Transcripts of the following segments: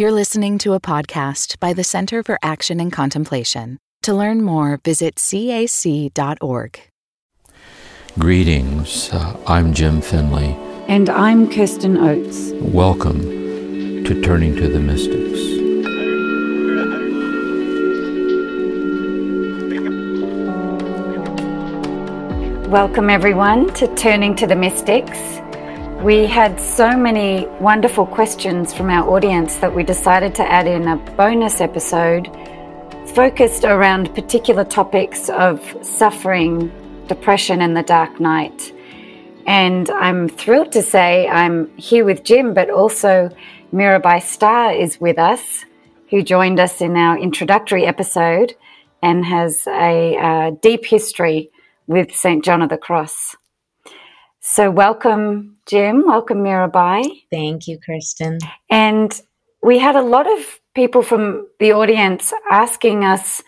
You're listening to a podcast by the Center for Action and Contemplation. To learn more, visit cac.org. Greetings. Uh, I'm Jim Finley. And I'm Kirsten Oates. Welcome to Turning to the Mystics. Welcome, everyone, to Turning to the Mystics. We had so many wonderful questions from our audience that we decided to add in a bonus episode focused around particular topics of suffering, depression, and the dark night. And I'm thrilled to say I'm here with Jim, but also Mirabai Starr is with us, who joined us in our introductory episode and has a uh, deep history with St. John of the Cross. So, welcome, Jim. Welcome, Mirabai. Thank you, Kirsten. And we had a lot of people from the audience asking us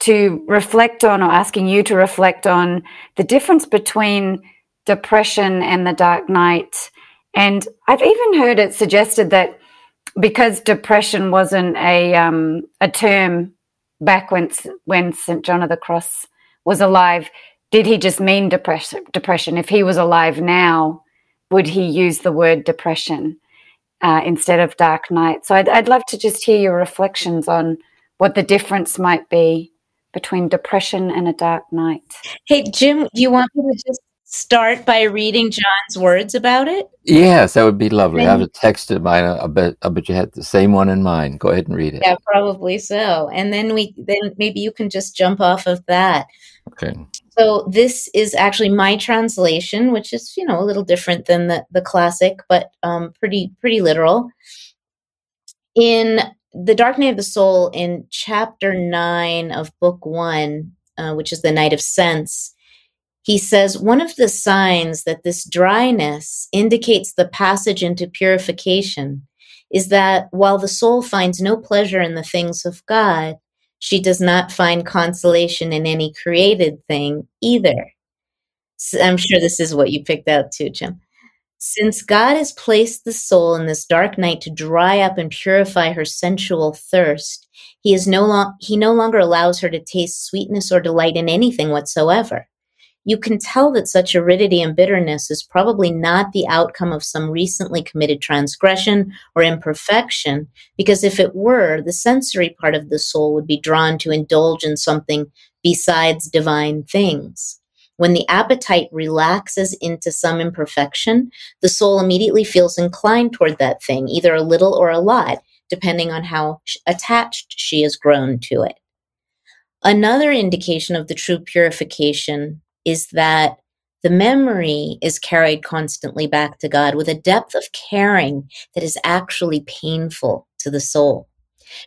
to reflect on, or asking you to reflect on, the difference between depression and the dark night. And I've even heard it suggested that because depression wasn't a um, a term back when when St John of the Cross was alive, did he just mean depression? Depression. If he was alive now, would he use the word depression uh, instead of dark night? So I'd, I'd love to just hear your reflections on what the difference might be between depression and a dark night. Hey, Jim, do you want me to just start by reading John's words about it? Yes, that would be lovely. I've texted mine. I bet, I bet you had the same one in mind. Go ahead and read it. Yeah, probably so. And then we, then maybe you can just jump off of that. Okay. So this is actually my translation, which is you know a little different than the the classic, but um, pretty pretty literal. In the Dark Night of the Soul, in chapter nine of book one, uh, which is the Night of Sense, he says one of the signs that this dryness indicates the passage into purification is that while the soul finds no pleasure in the things of God, she does not find consolation in any created thing either. So I'm sure this is what you picked out too, Jim. Since God has placed the soul in this dark night to dry up and purify her sensual thirst, he is no long, he no longer allows her to taste sweetness or delight in anything whatsoever you can tell that such aridity and bitterness is probably not the outcome of some recently committed transgression or imperfection, because if it were, the sensory part of the soul would be drawn to indulge in something besides divine things. When the appetite relaxes into some imperfection, the soul immediately feels inclined toward that thing, either a little or a lot, depending on how attached she has grown to it. Another indication of the true purification is that the memory is carried constantly back to God with a depth of caring that is actually painful to the soul.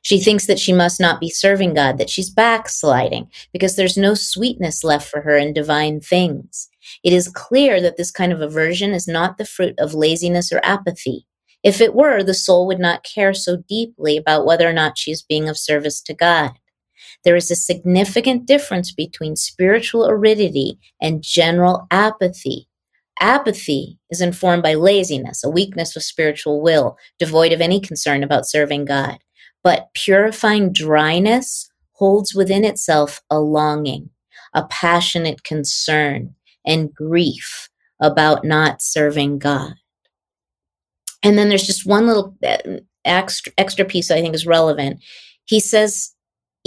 She thinks that she must not be serving God, that she's backsliding because there's no sweetness left for her in divine things. It is clear that this kind of aversion is not the fruit of laziness or apathy. If it were, the soul would not care so deeply about whether or not she is being of service to God. There is a significant difference between spiritual aridity and general apathy. Apathy is informed by laziness, a weakness of spiritual will, devoid of any concern about serving God. But purifying dryness holds within itself a longing, a passionate concern, and grief about not serving God. And then there's just one little uh, extra, extra piece I think is relevant. He says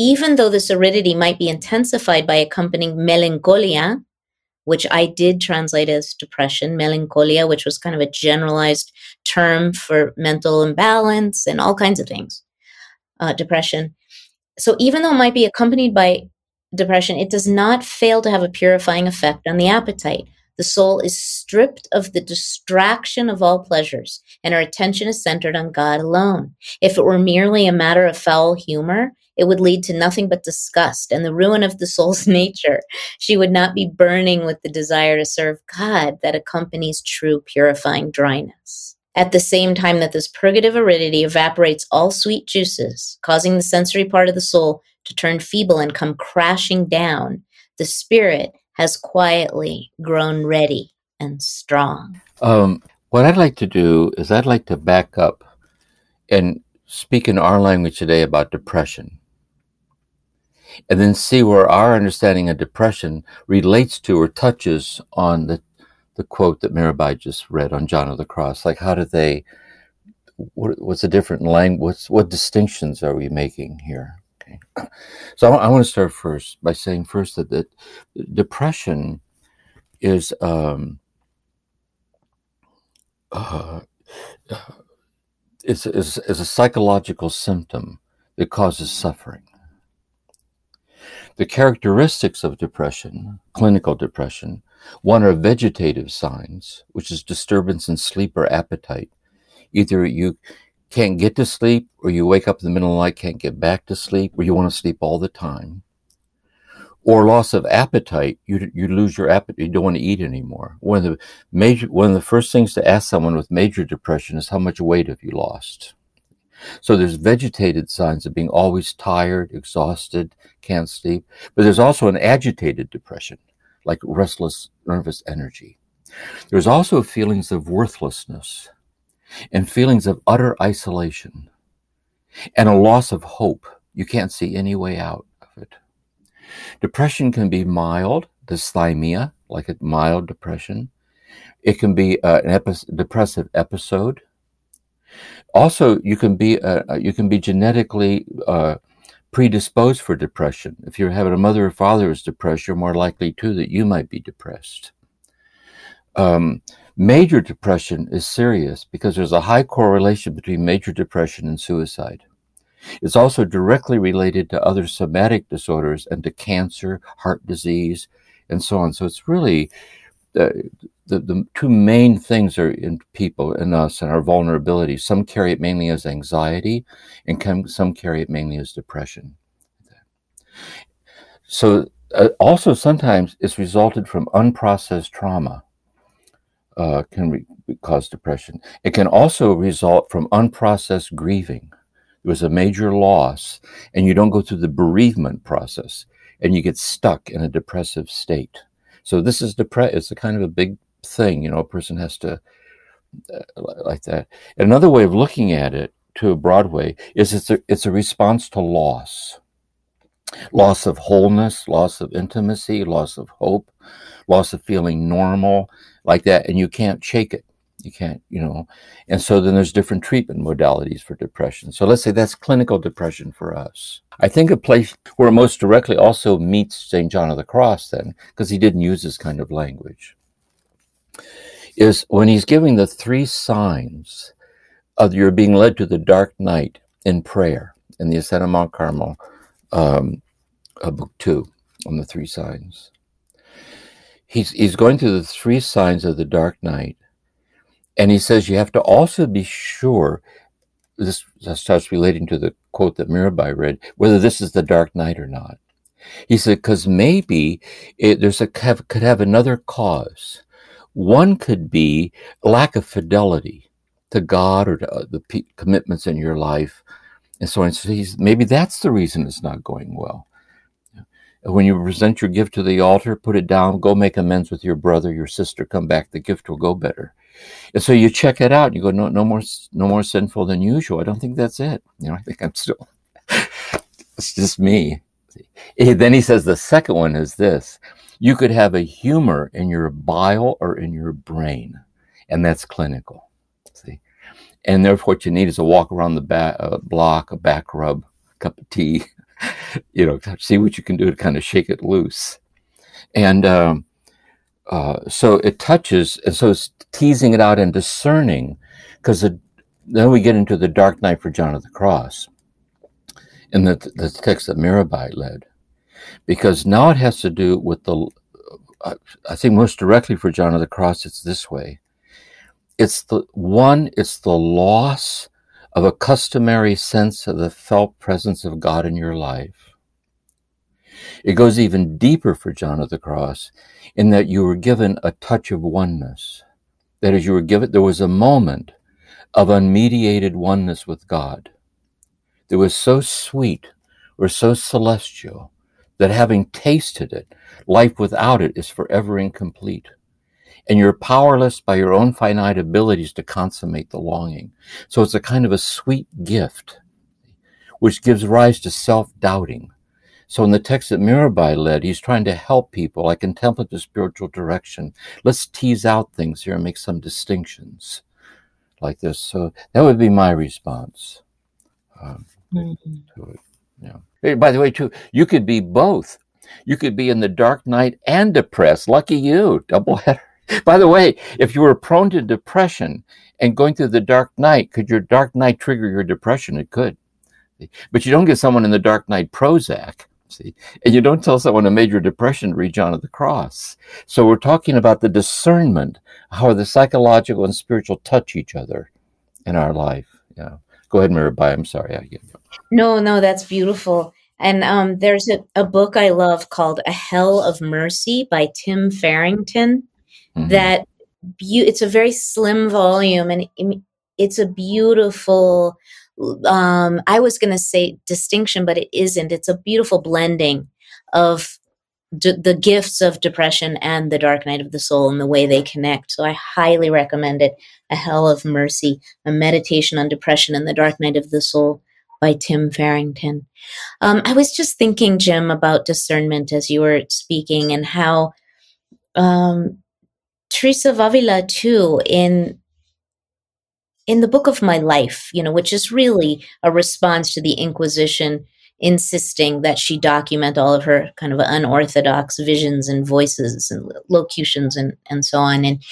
even though this aridity might be intensified by accompanying melancholia, which I did translate as depression, melancholia, which was kind of a generalized term for mental imbalance and all kinds of things, uh, depression. So even though it might be accompanied by depression, it does not fail to have a purifying effect on the appetite. The soul is stripped of the distraction of all pleasures, and her attention is centered on God alone. If it were merely a matter of foul humor, it would lead to nothing but disgust and the ruin of the soul's nature. She would not be burning with the desire to serve God that accompanies true purifying dryness. At the same time that this purgative aridity evaporates all sweet juices, causing the sensory part of the soul to turn feeble and come crashing down, the spirit has quietly grown ready and strong. Um, what I'd like to do is I'd like to back up and speak in our language today about depression and then see where our understanding of depression relates to or touches on the, the quote that Mirabai just read on John of the Cross. Like, how do they, what, what's the different language, what distinctions are we making here? Okay. So I, I want to start first by saying first that, that depression is, um, uh, is, is, is a psychological symptom that causes suffering. The characteristics of depression, clinical depression, one are vegetative signs, which is disturbance in sleep or appetite. Either you can't get to sleep, or you wake up in the middle of the night, can't get back to sleep, or you want to sleep all the time. Or loss of appetite, you, you lose your appetite, you don't want to eat anymore. One of the major, one of the first things to ask someone with major depression is how much weight have you lost? So there's vegetated signs of being always tired, exhausted, can't sleep. But there's also an agitated depression, like restless, nervous energy. There's also feelings of worthlessness and feelings of utter isolation and a loss of hope. You can't see any way out of it. Depression can be mild, dysthymia, like a mild depression. It can be uh, an epi- depressive episode also you can be uh, uh, you can be genetically uh, predisposed for depression if you're having a mother or father who's depressed you're more likely too that you might be depressed um, major depression is serious because there's a high correlation between major depression and suicide it's also directly related to other somatic disorders and to cancer heart disease and so on so it's really uh, the, the two main things are in people in us and our vulnerability. Some carry it mainly as anxiety, and can, some carry it mainly as depression. So, uh, also sometimes it's resulted from unprocessed trauma. Uh, can re- cause depression. It can also result from unprocessed grieving. It was a major loss, and you don't go through the bereavement process, and you get stuck in a depressive state. So this is depressed. It's a kind of a big thing. You know, a person has to uh, like that. Another way of looking at it to a broad way is it's a it's a response to loss, loss of wholeness, loss of intimacy, loss of hope, loss of feeling normal, like that, and you can't shake it. You can't, you know. And so then there's different treatment modalities for depression. So let's say that's clinical depression for us. I think a place where it most directly also meets St. John of the Cross, then, because he didn't use this kind of language, is when he's giving the three signs of you're being led to the dark night in prayer in the Ascent of Mount Carmel, um, uh, book two, on the three signs. He's, he's going through the three signs of the dark night. And he says you have to also be sure, this starts relating to the quote that Mirabai read, whether this is the dark night or not. He said, because maybe it, there's a could have another cause. One could be lack of fidelity to God or to uh, the p- commitments in your life, and so on. So he's, maybe that's the reason it's not going well. When you present your gift to the altar, put it down, go make amends with your brother, your sister, come back, the gift will go better. And so you check it out. You go, no, no more, no more sinful than usual. I don't think that's it. You know, I think I'm still. it's just me. Then he says the second one is this: you could have a humor in your bile or in your brain, and that's clinical. See, and therefore what you need is a walk around the back, uh, block, a back rub, a cup of tea. you know, see what you can do to kind of shake it loose, and. Um, uh, so it touches, and so it's teasing it out and discerning, because then we get into the dark night for John of the Cross, in the, the text that Mirabai led, because now it has to do with the. I think most directly for John of the Cross, it's this way. It's the one. It's the loss of a customary sense of the felt presence of God in your life it goes even deeper for John of the Cross in that you were given a touch of oneness. That is, you were given, there was a moment of unmediated oneness with God that was so sweet or so celestial that having tasted it, life without it is forever incomplete. And you're powerless by your own finite abilities to consummate the longing. So it's a kind of a sweet gift, which gives rise to self doubting. So in the text that Mirabai led, he's trying to help people, like contemplative spiritual direction. Let's tease out things here and make some distinctions like this. So that would be my response um, mm-hmm. to it. Yeah. Hey, by the way, too, you could be both. You could be in the dark night and depressed. Lucky you, double header. By the way, if you were prone to depression and going through the dark night, could your dark night trigger your depression? It could. But you don't give someone in the dark night Prozac. See, and you don't tell someone a major depression to read John of the Cross. So we're talking about the discernment, how the psychological and spiritual touch each other in our life. Yeah. Go ahead, Mirabai. I'm sorry. I get No, no, that's beautiful. And um, there's a, a book I love called A Hell of Mercy by Tim Farrington mm-hmm. that be- it's a very slim volume and it's a beautiful um, i was going to say distinction but it isn't. It's a beautiful blending of d- the gifts of depression and the dark night of the soul and the way they connect. So i highly recommend it a hell of mercy a meditation on depression and the dark night of the soul by tim farrington. Um, i was just thinking jim about discernment as you were speaking and how um, Teresa of Avila too in in the book of my life, you know, which is really a response to the Inquisition insisting that she document all of her kind of unorthodox visions and voices and locutions and, and so on. And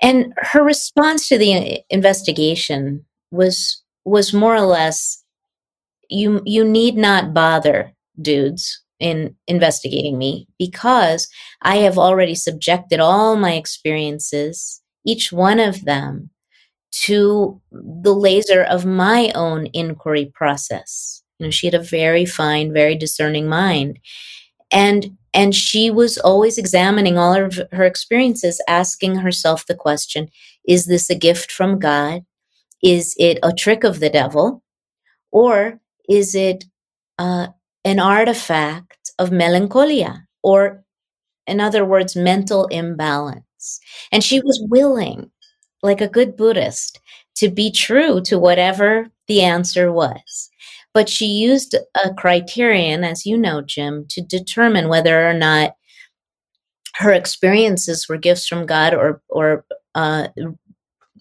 and her response to the investigation was was more or less you you need not bother dudes in investigating me because I have already subjected all my experiences, each one of them, to the laser of my own inquiry process. You know, she had a very fine, very discerning mind. And and she was always examining all of her experiences, asking herself the question, is this a gift from God? Is it a trick of the devil? Or is it uh, an artifact of melancholia, or in other words, mental imbalance. And she was willing, like a good Buddhist, to be true to whatever the answer was. But she used a criterion, as you know, Jim, to determine whether or not her experiences were gifts from God or, or uh,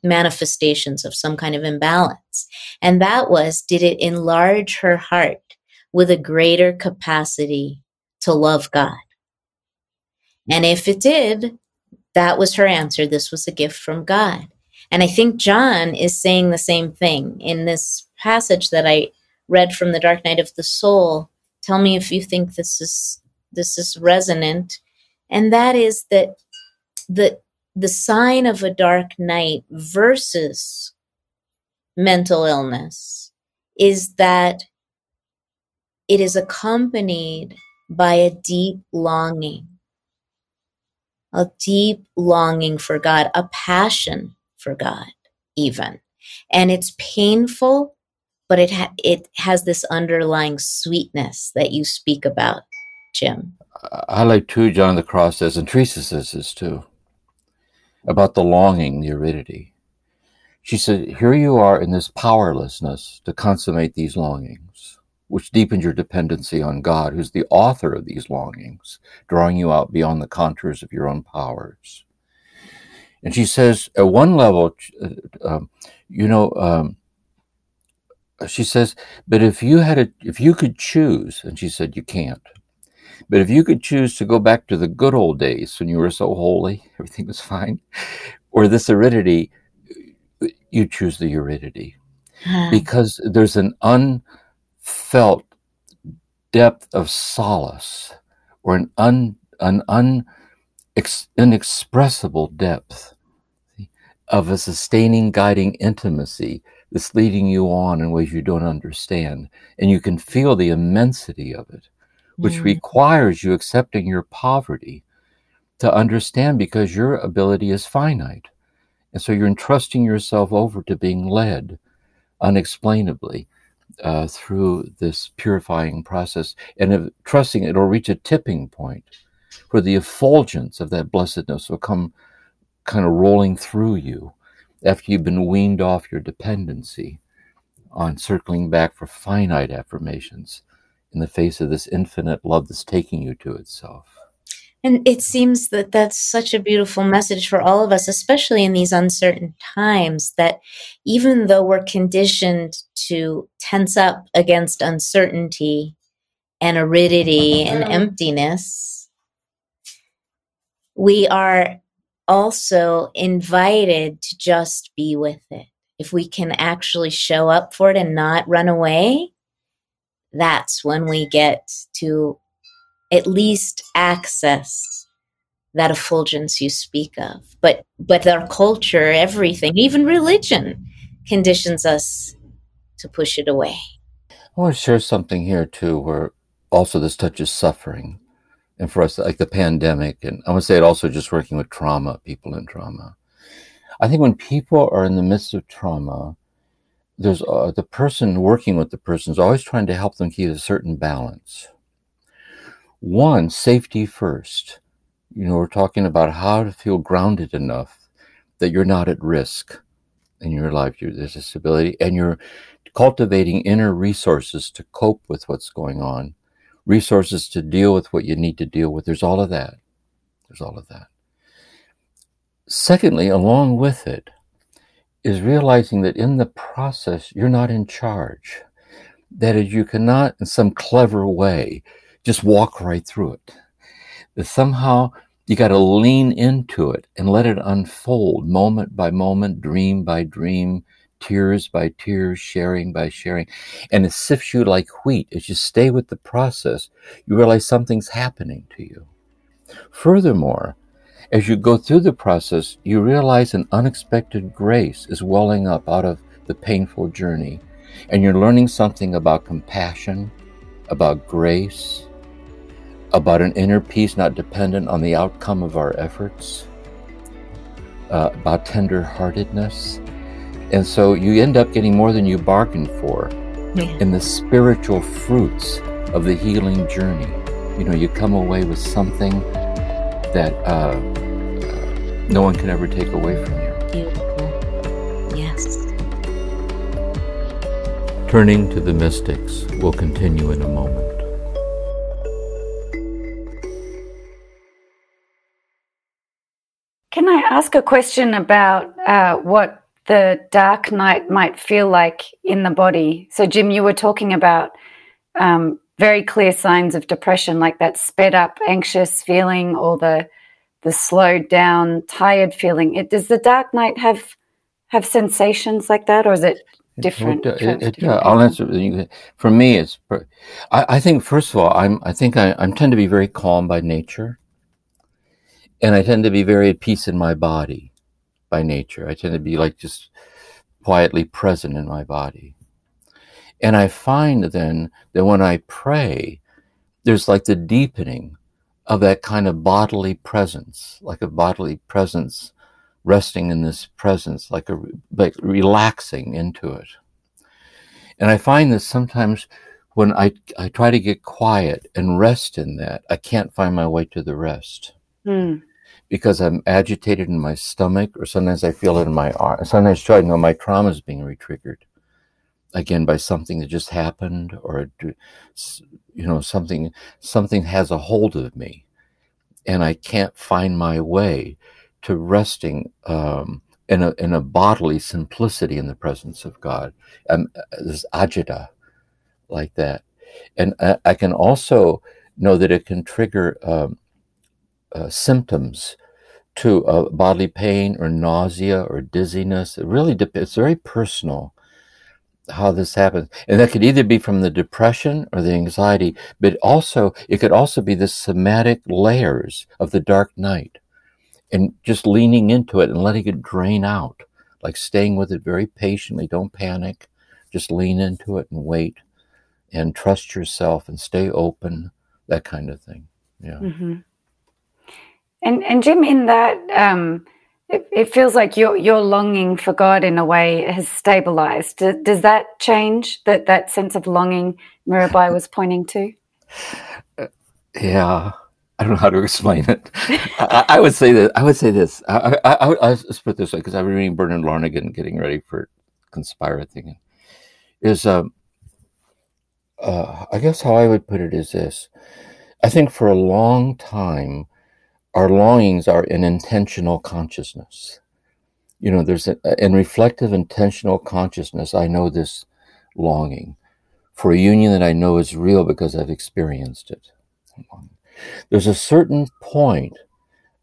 manifestations of some kind of imbalance. And that was did it enlarge her heart with a greater capacity to love God. And if it did, that was her answer. This was a gift from God. And I think John is saying the same thing in this passage that I read from the Dark Night of the Soul. Tell me if you think this is this is resonant. And that is that the the sign of a dark night versus mental illness is that it is accompanied by a deep longing, a deep longing for God, a passion for God, even. And it's painful, but it, ha- it has this underlying sweetness that you speak about, Jim. I like too, John the Cross says, and Teresa says this too, about the longing, the aridity. She said, Here you are in this powerlessness to consummate these longings which deepens your dependency on God, who's the author of these longings, drawing you out beyond the contours of your own powers. And she says, at one level, uh, um, you know, um, she says, but if you had a, if you could choose, and she said, you can't, but if you could choose to go back to the good old days when you were so holy, everything was fine, or this aridity, you choose the aridity. because there's an un, felt depth of solace or an un, an un, ex, inexpressible depth of a sustaining, guiding intimacy that's leading you on in ways you don't understand. And you can feel the immensity of it, which mm. requires you accepting your poverty to understand because your ability is finite. And so you're entrusting yourself over to being led unexplainably uh, through this purifying process and if, trusting it'll reach a tipping point where the effulgence of that blessedness will come kind of rolling through you after you've been weaned off your dependency on circling back for finite affirmations in the face of this infinite love that's taking you to itself. And it seems that that's such a beautiful message for all of us, especially in these uncertain times, that even though we're conditioned to tense up against uncertainty and aridity and mm-hmm. emptiness, we are also invited to just be with it. If we can actually show up for it and not run away, that's when we get to at least access that effulgence you speak of. But but our culture, everything, even religion, conditions us to push it away. I want to share something here too, where also this touches suffering, and for us, like the pandemic, and I want to say it also just working with trauma, people in trauma. I think when people are in the midst of trauma, there's uh, the person working with the person is always trying to help them keep a certain balance. One, safety first. You know, we're talking about how to feel grounded enough that you're not at risk in your life, your disability, and you're cultivating inner resources to cope with what's going on, resources to deal with what you need to deal with. There's all of that. There's all of that. Secondly, along with it, is realizing that in the process, you're not in charge. That is, you cannot, in some clever way, just walk right through it. That somehow you got to lean into it and let it unfold moment by moment, dream by dream, tears by tears, sharing by sharing. And it sifts you like wheat. As you stay with the process, you realize something's happening to you. Furthermore, as you go through the process, you realize an unexpected grace is welling up out of the painful journey. And you're learning something about compassion, about grace, about an inner peace not dependent on the outcome of our efforts, uh, about tender heartedness. And so you end up getting more than you bargained for yeah. in the spiritual fruits of the healing journey. You know, you come away with something that uh, uh, no one can ever take away from you. Beautiful. Yes. Turning to the mystics will continue in a moment. Can I ask a question about uh, what the dark night might feel like in the body? So, Jim, you were talking about um, very clear signs of depression, like that sped up, anxious feeling, or the the slowed down, tired feeling. It, does the dark night have have sensations like that, or is it different? It, it, it, I'll answer. For me, it's. I, I, think first of all, I'm. I think I, I tend to be very calm by nature and I tend to be very at peace in my body by nature. I tend to be like just quietly present in my body. And I find then that when I pray, there's like the deepening of that kind of bodily presence, like a bodily presence resting in this presence, like a like relaxing into it. And I find that sometimes when I, I try to get quiet and rest in that, I can't find my way to the rest. Mm because I'm agitated in my stomach, or sometimes I feel it in my arm. Sometimes I know my trauma is being retriggered again by something that just happened, or you know something something has a hold of me, and I can't find my way to resting um, in a in a bodily simplicity in the presence of God. Um, this agita, like that, and I, I, can also know that it can trigger. Um, uh, symptoms to uh, bodily pain or nausea or dizziness. It really depends. It's very personal how this happens, and that could either be from the depression or the anxiety, but also it could also be the somatic layers of the dark night, and just leaning into it and letting it drain out, like staying with it very patiently. Don't panic. Just lean into it and wait, and trust yourself and stay open. That kind of thing. Yeah. Mm-hmm. And and Jim, in that, um, it, it, feels like your your longing for God in a way has stabilized. Does, that change that that sense of longing Mirabai was pointing to? Uh, yeah, I don't know how to explain it. I, I, would say that I would say this. I, I, I, I let's put it this way because I've been reading Bernard Lonergan, getting ready for Conspira thing. Is um, uh, I guess how I would put it is this: I think for a long time, our longings are in intentional consciousness. You know, there's a, in reflective intentional consciousness. I know this longing for a union that I know is real because I've experienced it. There's a certain point,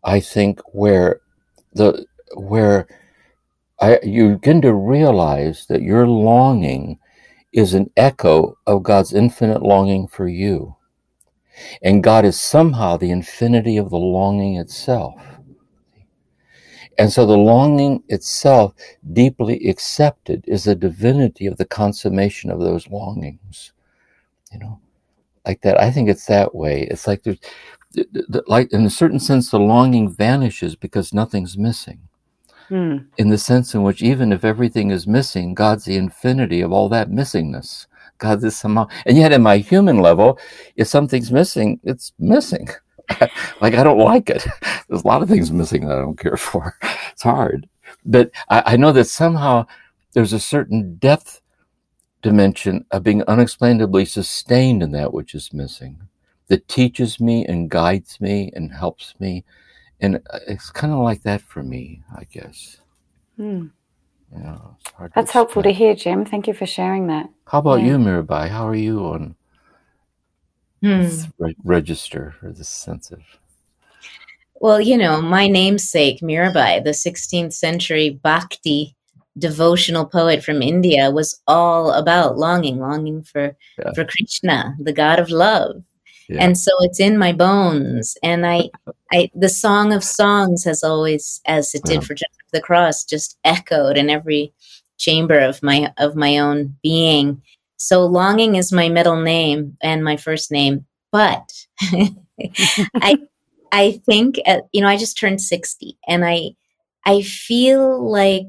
I think, where the where I, you begin to realize that your longing is an echo of God's infinite longing for you. And God is somehow the infinity of the longing itself. And so the longing itself, deeply accepted, is the divinity of the consummation of those longings. You know, like that. I think it's that way. It's like there's, like in a certain sense, the longing vanishes because nothing's missing. Hmm. In the sense in which, even if everything is missing, God's the infinity of all that missingness. God is somehow, and yet in my human level, if something's missing, it's missing. like I don't like it. There's a lot of things missing that I don't care for. It's hard, but I, I know that somehow there's a certain depth dimension of being unexplainably sustained in that which is missing that teaches me and guides me and helps me. And uh, it's kind of like that for me, I guess. Mm. Yeah, That's to helpful to hear, Jim. Thank you for sharing that. How about yeah. you, Mirabai? How are you on hmm. this re- register or this sense of? Well, you know, my namesake, Mirabai, the 16th century Bhakti devotional poet from India, was all about longing, longing for, yeah. for Krishna, the god of love. Yeah. And so it's in my bones. And I, I, the Song of Songs has always, as it did yeah. for the Cross, just echoed in every chamber of my of my own being. So longing is my middle name and my first name, but I, I think at, you know I just turned sixty, and I, I feel like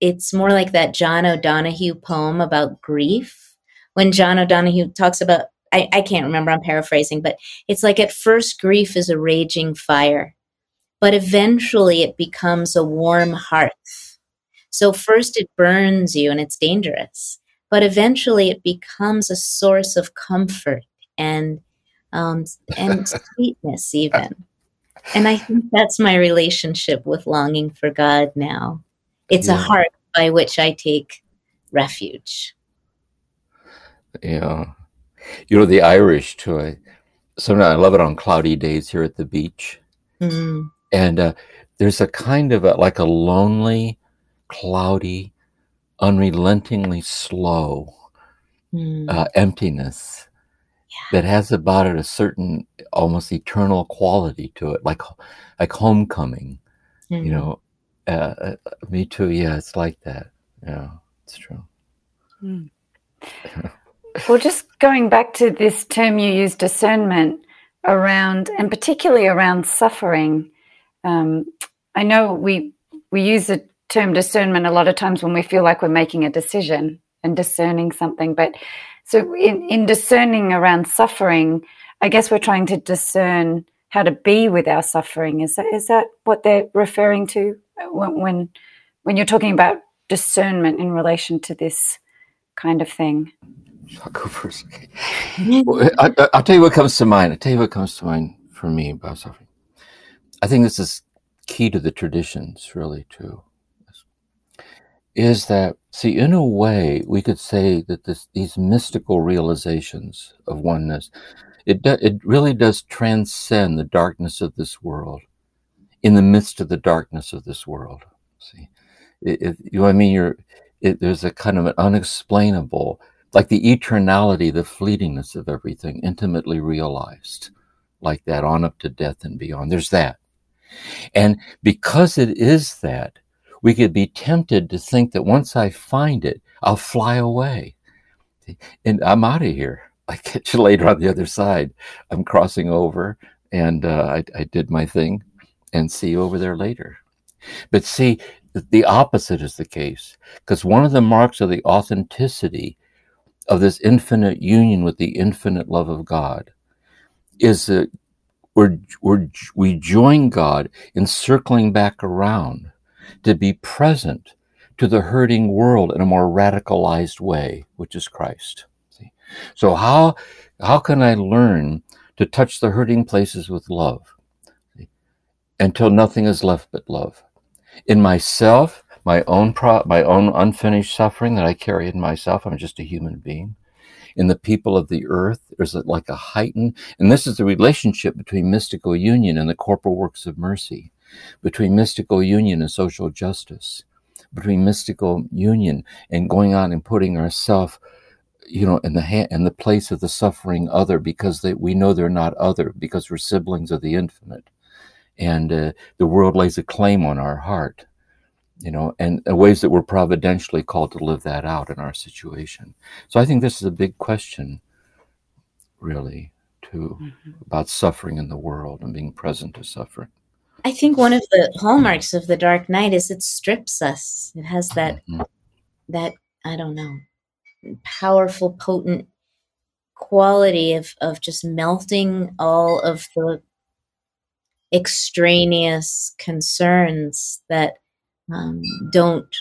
it's more like that John O'Donohue poem about grief when John O'Donohue talks about I, I can't remember, I'm paraphrasing, but it's like at first grief is a raging fire, but eventually it becomes a warm hearth. So first it burns you and it's dangerous, but eventually it becomes a source of comfort and um, and sweetness even. And I think that's my relationship with longing for God now. It's yeah. a heart by which I take refuge. Yeah. You know, the Irish too. I, sometimes I love it on cloudy days here at the beach. Mm-hmm. And uh, there's a kind of a, like a lonely, cloudy, unrelentingly slow mm. uh, emptiness yeah. that has about it a certain almost eternal quality to it, like like homecoming. Mm. You know, uh, uh, me too. Yeah, it's like that. Yeah, it's true. Mm. Well, just going back to this term you use, discernment, around, and particularly around suffering. Um, I know we we use the term discernment a lot of times when we feel like we're making a decision and discerning something. But so in, in discerning around suffering, I guess we're trying to discern how to be with our suffering. Is that is that what they're referring to when when, when you're talking about discernment in relation to this kind of thing? I'll go first. well, I, will tell you what comes to mind. I'll tell you what comes to mind for me about suffering. I think this is key to the traditions, really, too. Is that, see, in a way, we could say that this, these mystical realizations of oneness, it, do, it really does transcend the darkness of this world in the midst of the darkness of this world. See, it, you know what I mean? You're, it, there's a kind of an unexplainable like the eternality, the fleetingness of everything, intimately realized, like that, on up to death and beyond. There's that. And because it is that, we could be tempted to think that once I find it, I'll fly away. And I'm out of here. I catch you later on the other side. I'm crossing over and uh, I, I did my thing and see you over there later. But see, the opposite is the case because one of the marks of the authenticity of this infinite union with the infinite love of God is that we're, we're, we join God in circling back around to be present to the hurting world in a more radicalized way, which is Christ. See? So how, how can I learn to touch the hurting places with love see? until nothing is left but love? In myself, my own pro- my own unfinished suffering that I carry in myself. I'm just a human being. In the people of the earth, there's a, like a heightened, and this is the relationship between mystical union and the corporal works of mercy, between mystical union and social justice, between mystical union and going on and putting ourselves you know, in the in the place of the suffering other, because they, we know they're not other, because we're siblings of the infinite, and uh, the world lays a claim on our heart, you know, and uh, ways that we're providentially called to live that out in our situation. So I think this is a big question, really, too, mm-hmm. about suffering in the world and being present to suffering. I think one of the hallmarks of the Dark Night is it strips us. It has that mm-hmm. that I don't know, powerful, potent quality of of just melting all of the extraneous concerns that um, don't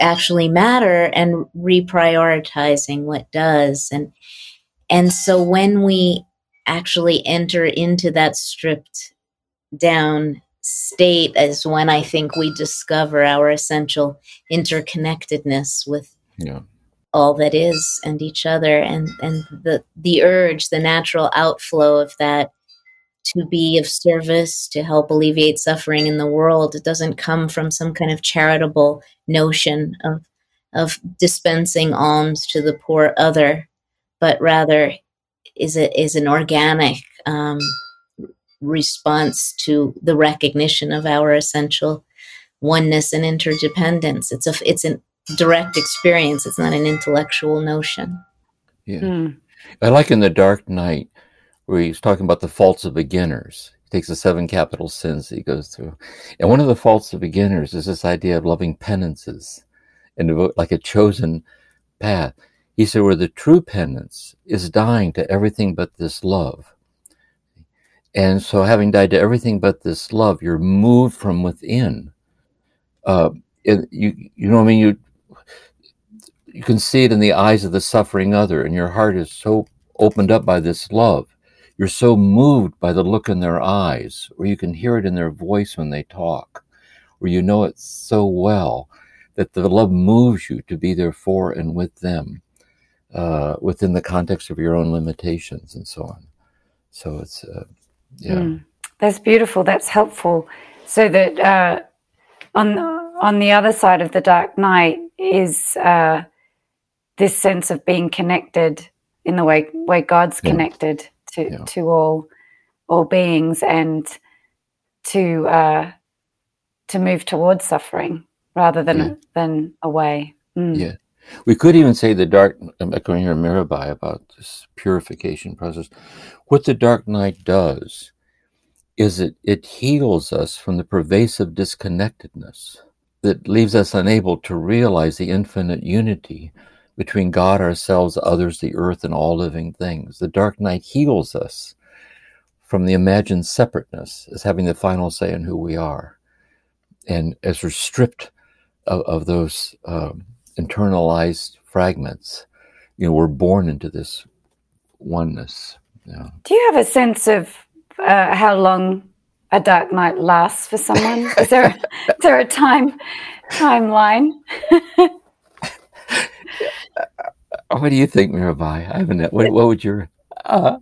actually matter and reprioritizing what does and and so when we actually enter into that stripped down state is when i think we discover our essential interconnectedness with yeah. all that is and each other and and the the urge the natural outflow of that to be of service, to help alleviate suffering in the world. It doesn't come from some kind of charitable notion of of dispensing alms to the poor other, but rather is it is an organic um, response to the recognition of our essential oneness and interdependence. It's a it's a direct experience. It's not an intellectual notion. Yeah, mm. I like in the Dark Night where he's talking about the faults of beginners. He takes the seven capital sins that he goes through. And one of the faults of beginners is this idea of loving penances and devote like a chosen path. He said, where the true penance is dying to everything but this love. And so, having died to everything but this love, you're moved from within. Uh, it, you, you know what I mean? You, you can see it in the eyes of the suffering other, and your heart is so opened up by this love you're so moved by the look in their eyes, or you can hear it in their voice when they talk, or you know it so well that the love moves you to be there for and with them uh, within the context of your own limitations and so on. So it's, uh, yeah. Mm, that's beautiful. That's helpful. So that uh, on, on the other side of the dark night is uh, this sense of being connected in the way, way God's yeah. connected to yeah. to all all beings and to uh, to move towards suffering rather than yeah. than away. Mm. Yeah. We could even say the dark, I'm echoing here Mirabai about this purification process. What the dark night does is it, it heals us from the pervasive disconnectedness that leaves us unable to realize the infinite unity between God, ourselves, others, the earth, and all living things. The dark night heals us from the imagined separateness as having the final say in who we are. And as we're stripped of, of those um, internalized fragments, you know, we're born into this oneness. Do you have a sense of uh, how long a dark night lasts for someone? is there is there a time timeline? what do you think, Mirabai? I haven't. What, what would your uh,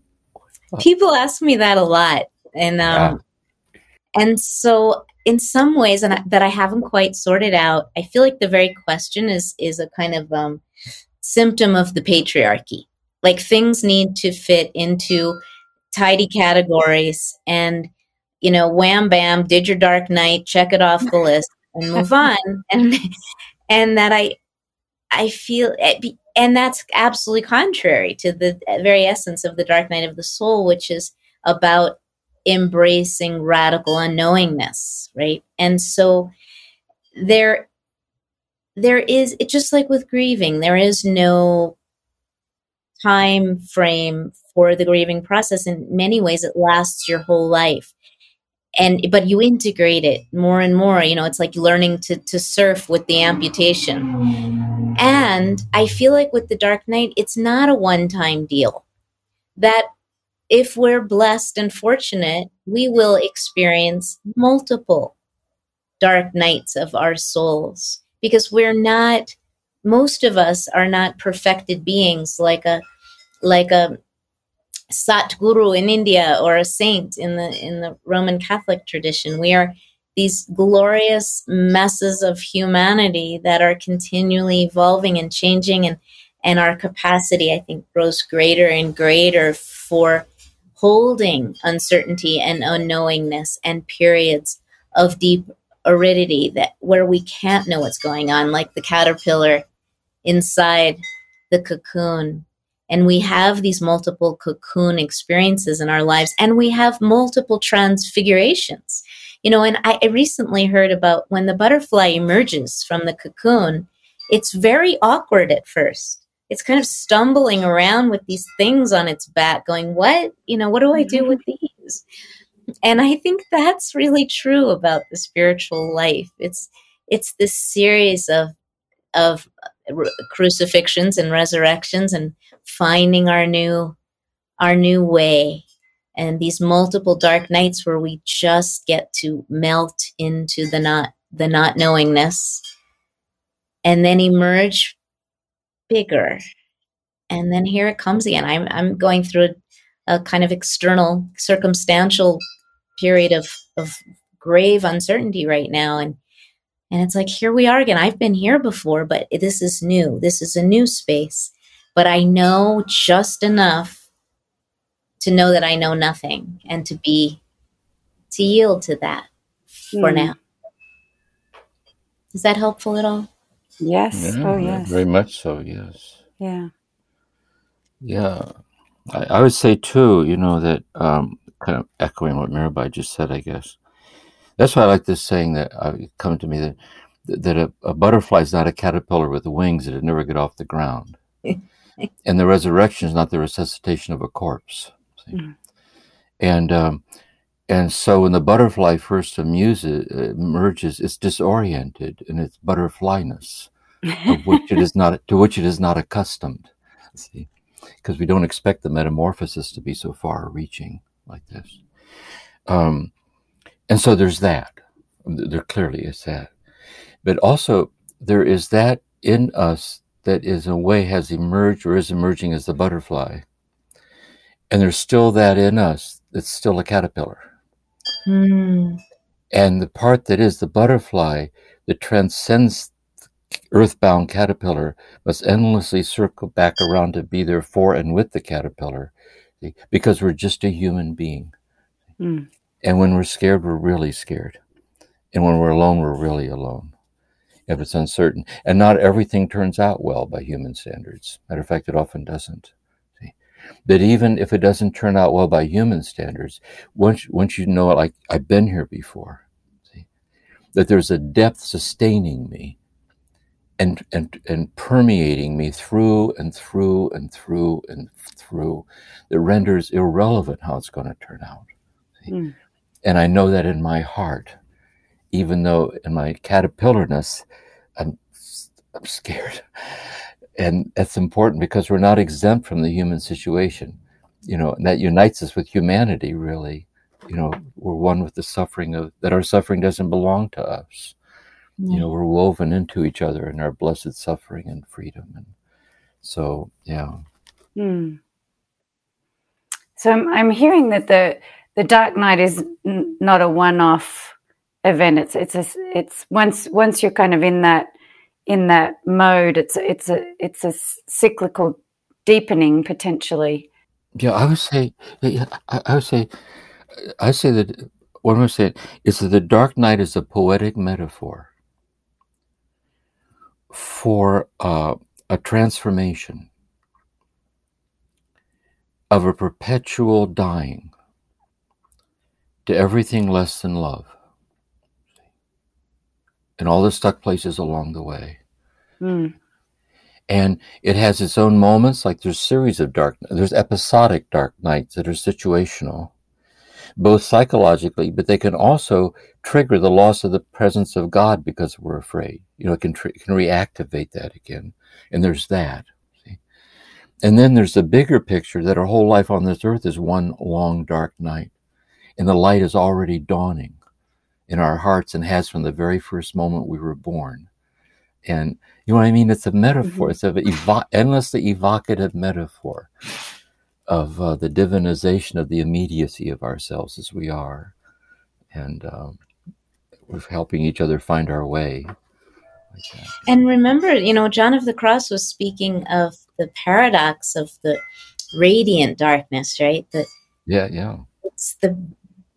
people ask me that a lot, and um, yeah. and so in some ways, and I, that I haven't quite sorted out. I feel like the very question is is a kind of um, symptom of the patriarchy. Like things need to fit into tidy categories, and you know, wham bam, did your dark night, check it off the list, and move on. And and that I I feel, eh, and that's absolutely contrary to the uh, very essence of the Dark Night of the Soul, which is about embracing radical unknowingness, right? And so there, there is, it just like with grieving, there is no time frame for the grieving process. In many ways, it lasts your whole life. And but you integrate it more and more. You know, it's like learning to to surf with the amputation. And I feel like with the Dark Night, it's not a one time deal. That if we're blessed and fortunate, we will experience multiple dark nights of our souls because we're not most of us are not perfected beings like a like a Satguru in India or a saint in the in the Roman Catholic tradition. We are these glorious messes of humanity that are continually evolving and changing and and our capacity I think grows greater and greater for holding uncertainty and unknowingness and periods of deep aridity that where we can't know what's going on like the caterpillar inside the cocoon and we have these multiple cocoon experiences in our lives and we have multiple transfigurations. You know and i recently heard about when the butterfly emerges from the cocoon it's very awkward at first. It's kind of stumbling around with these things on its back going what? You know what do i do with mm-hmm. these? And i think that's really true about the spiritual life. It's it's this series of of uh, crucifixions and resurrections and finding our new our new way and these multiple dark nights where we just get to melt into the not the not knowingness and then emerge bigger. And then here it comes again. I'm, I'm going through a, a kind of external, circumstantial period of, of grave uncertainty right now. And, and it's like, here we are again. I've been here before, but this is new. This is a new space. But I know just enough to know that I know nothing and to be, to yield to that for mm. now. Is that helpful at all? Yes. Yeah, oh, yes. Very much so. Yes. Yeah. Yeah. I, I would say too, you know, that um, kind of echoing what Mirabai just said, I guess. That's why I like this saying that uh, come to me that that a, a butterfly is not a caterpillar with wings that it never get off the ground, and the resurrection is not the resuscitation of a corpse. Mm. And um, and so when the butterfly first amuses, emerges, it's disoriented in its butterflyness, of which it is not to which it is not accustomed. See, because we don't expect the metamorphosis to be so far-reaching like this. Um, and so there's that. There clearly is that, but also there is that in us that is in a way has emerged or is emerging as the butterfly, and there's still that in us that's still a caterpillar Mm. And the part that is the butterfly that transcends earthbound caterpillar must endlessly circle back around to be there for and with the caterpillar because we're just a human being. Mm. And when we're scared, we're really scared. And when we're alone, we're really alone. If it's uncertain. And not everything turns out well by human standards. Matter of fact, it often doesn't that even if it doesn't turn out well by human standards, once once you know it, like I've been here before, see, that there's a depth sustaining me and and and permeating me through and through and through and through that renders irrelevant how it's going to turn out. Mm. And I know that in my heart, even though in my caterpillarness, I'm I'm scared. And that's important because we're not exempt from the human situation. You know and that unites us with humanity really. You know we're one with the suffering of that our suffering doesn't belong to us. Mm. you know we're woven into each other in our blessed suffering and freedom. And so yeah. Mm. so I'm, I'm hearing that the the dark night is n- not a one-off event it's it's a, it's once once you're kind of in that in that mode. It's it's a it's a cyclical deepening potentially. Yeah, I would say. I, I would say. I say that what I'm saying is that the dark night is a poetic metaphor for uh, a transformation of a perpetual dying to everything less than love and all the stuck places along the way. Mm. and it has its own moments like there's series of dark there's episodic dark nights that are situational both psychologically but they can also trigger the loss of the presence of god because we're afraid you know it can, tr- can reactivate that again and there's that see? and then there's the bigger picture that our whole life on this earth is one long dark night and the light is already dawning in our hearts and has from the very first moment we were born and you know what I mean? It's a metaphor. Mm-hmm. It's an evo- endlessly evocative metaphor of uh, the divinization of the immediacy of ourselves as we are, and um, we're helping each other find our way. Like and remember, you know, John of the Cross was speaking of the paradox of the radiant darkness, right? That yeah, yeah. It's the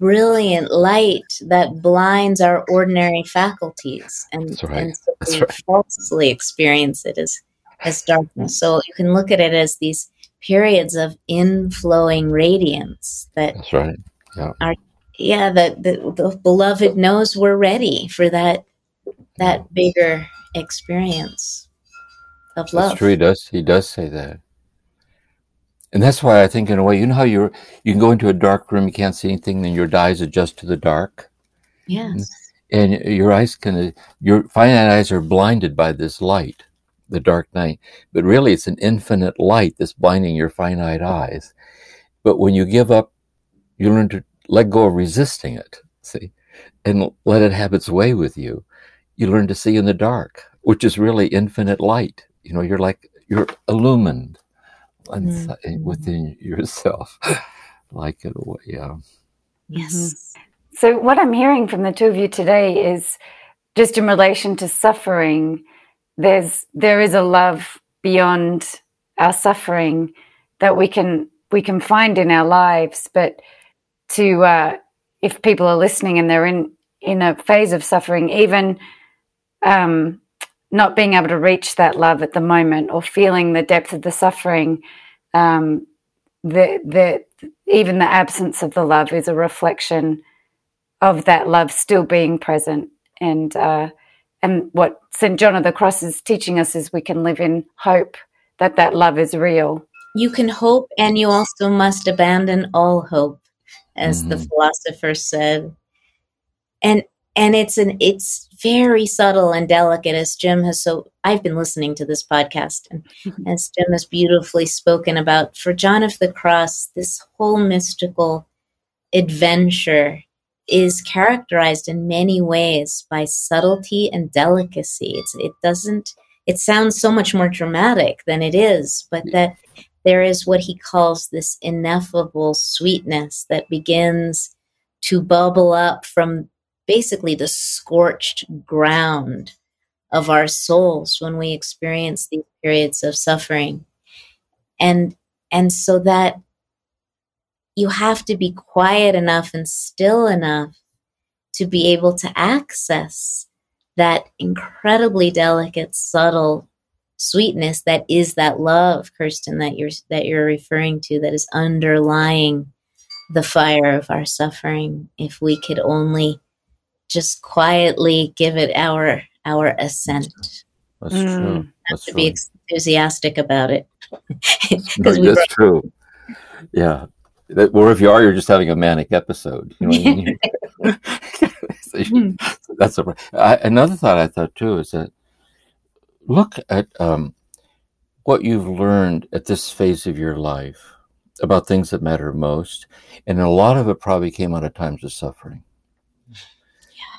brilliant light that blinds our ordinary faculties and, right. and so we right. falsely experience it as as darkness. So you can look at it as these periods of inflowing radiance that that's right. Yeah. are yeah that the, the beloved knows we're ready for that that bigger experience of love. that's true. He does he does say that and that's why I think, in a way, you know how you're you can go into a dark room, you can't see anything, then your eyes adjust to the dark. Yes. And your eyes can, your finite eyes are blinded by this light, the dark night. But really, it's an infinite light that's blinding your finite eyes. But when you give up, you learn to let go of resisting it. See, and let it have its way with you. You learn to see in the dark, which is really infinite light. You know, you're like you're illumined mm-hmm. within yourself, like it away. Yeah. Yes. Mm-hmm. So what I'm hearing from the two of you today is just in relation to suffering. There's there is a love beyond our suffering that we can we can find in our lives, but to uh, if people are listening and they're in in a phase of suffering, even um, not being able to reach that love at the moment or feeling the depth of the suffering, um, the, the, even the absence of the love is a reflection of that love still being present. And, uh, and what St. John of the Cross is teaching us is we can live in hope that that love is real. You can hope, and you also must abandon all hope, as mm-hmm. the philosopher said. And and it's an it's very subtle and delicate as jim has so i've been listening to this podcast and as jim has beautifully spoken about for john of the cross this whole mystical adventure is characterized in many ways by subtlety and delicacy. It's, it doesn't it sounds so much more dramatic than it is but that there is what he calls this ineffable sweetness that begins to bubble up from basically the scorched ground of our souls when we experience these periods of suffering. And and so that you have to be quiet enough and still enough to be able to access that incredibly delicate subtle sweetness that is that love kirsten that you're that you're referring to that is underlying the fire of our suffering. If we could only just quietly give it our our assent. That's mm. true. That's to true. be enthusiastic about it. that's, that's true. Yeah. That, or if you are, you're just having a manic episode. You know I mean? so that's a, I, another thought I thought too is that look at um, what you've learned at this phase of your life about things that matter most, and a lot of it probably came out of times of suffering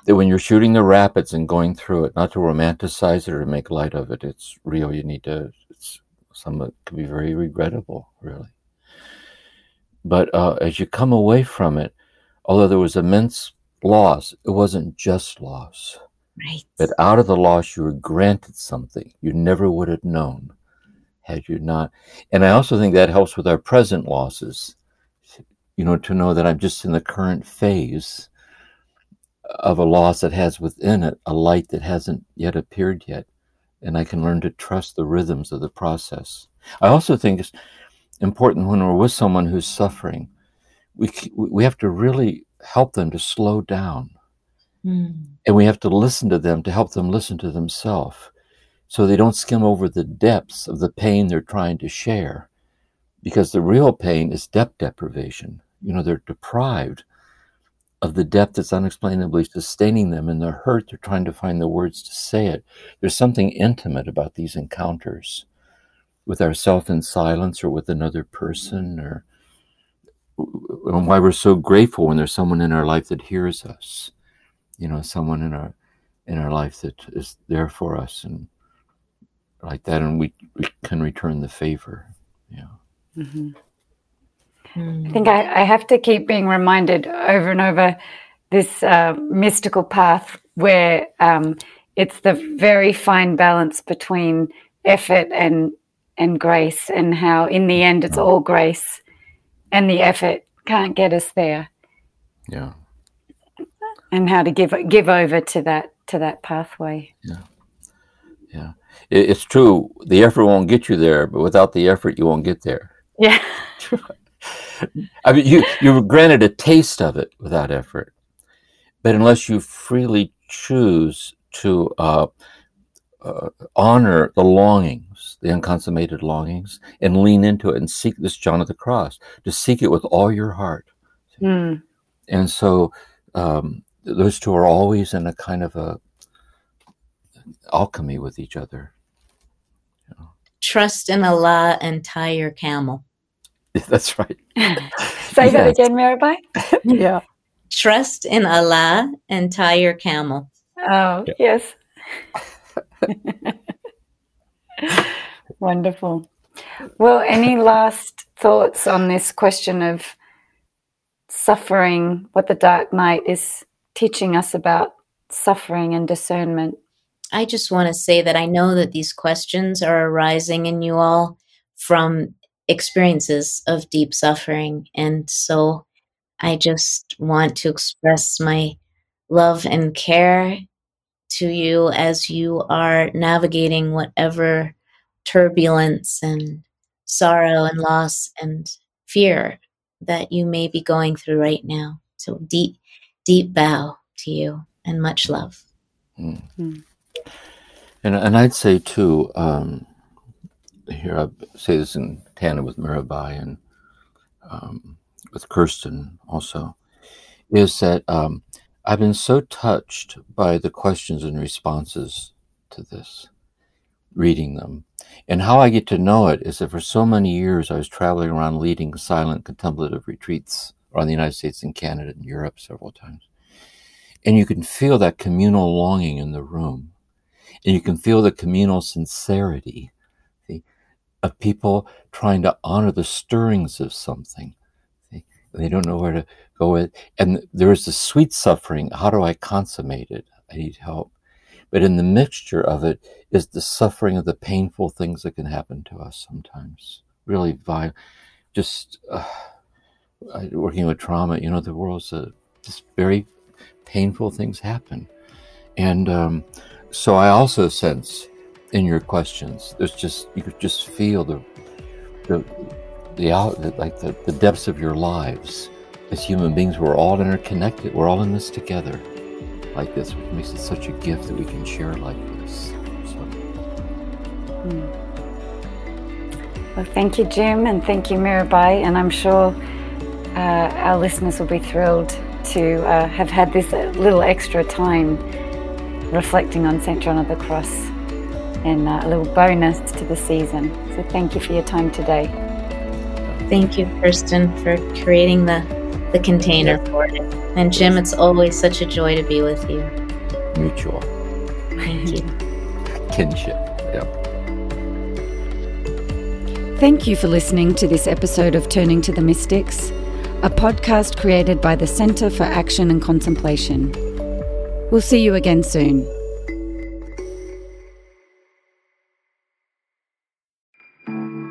that when you're shooting the rapids and going through it, not to romanticize it or to make light of it, it's real. You need to, it's some of it can be very regrettable, really. But uh, as you come away from it, although there was immense loss, it wasn't just loss. Right. But out of the loss, you were granted something you never would have known had you not. And I also think that helps with our present losses, you know, to know that I'm just in the current phase of a loss that has within it a light that hasn't yet appeared yet. And I can learn to trust the rhythms of the process. I also think it's important when we're with someone who's suffering, we, we have to really help them to slow down. Mm. And we have to listen to them to help them listen to themselves. so they don't skim over the depths of the pain they're trying to share. Because the real pain is depth deprivation. You know, they're deprived of the depth that's unexplainably sustaining them in their hurt. They're trying to find the words to say it. There's something intimate about these encounters with ourself in silence or with another person or and why we're so grateful when there's someone in our life that hears us you know someone in our in our life that is there for us and like that and we, we can return the favor yeah mm-hmm. I think I, I, have to keep being reminded over and over this uh, mystical path where um, it's the very fine balance between effort and and grace, and how in the end it's all grace, and the effort can't get us there. Yeah. And how to give give over to that to that pathway. Yeah. Yeah. It, it's true. The effort won't get you there, but without the effort, you won't get there. Yeah. I mean, you you were granted a taste of it without effort, but unless you freely choose to uh, uh, honor the longings, the unconsummated longings, and lean into it and seek this John of the Cross, to seek it with all your heart. Mm. And so um, those two are always in a kind of a alchemy with each other. Trust in Allah and tie your camel. That's right. Say yes. that again, Mirabai. yeah. Trust in Allah and tie your camel. Oh, yeah. yes. Wonderful. Well, any last thoughts on this question of suffering, what the Dark Night is teaching us about suffering and discernment? I just want to say that I know that these questions are arising in you all from experiences of deep suffering. And so I just want to express my love and care to you as you are navigating whatever turbulence and sorrow and loss and fear that you may be going through right now. So deep, deep bow to you and much love. Mm. Mm. And and I'd say too, um, here I say this in tandem with Mirabai and um, with Kirsten also, is that um, I've been so touched by the questions and responses to this, reading them. And how I get to know it is that for so many years I was traveling around leading silent contemplative retreats around the United States and Canada and Europe several times. And you can feel that communal longing in the room. And you can feel the communal sincerity of people trying to honor the stirrings of something. They don't know where to go with. And there is the sweet suffering. How do I consummate it? I need help. But in the mixture of it is the suffering of the painful things that can happen to us sometimes. Really violent. Just uh, working with trauma, you know, the world's a, just very painful things happen. And um, so I also sense in your questions, there's just, you could just feel the, the, the out, like the, the depths of your lives as human beings, we're all interconnected. We're all in this together, like this, which makes it such a gift that we can share like this. So. Hmm. Well, thank you, Jim, and thank you, Mirabai. And I'm sure uh, our listeners will be thrilled to uh, have had this little extra time reflecting on St. John of the Cross and uh, a little bonus to the season. So thank you for your time today. Thank you, Kirsten, for creating the the container yeah. for it. And Jim, it's always such a joy to be with you. Mutual. Thank you. Kinship. Yep. Thank you for listening to this episode of Turning to the Mystics, a podcast created by the Center for Action and Contemplation. We'll see you again soon.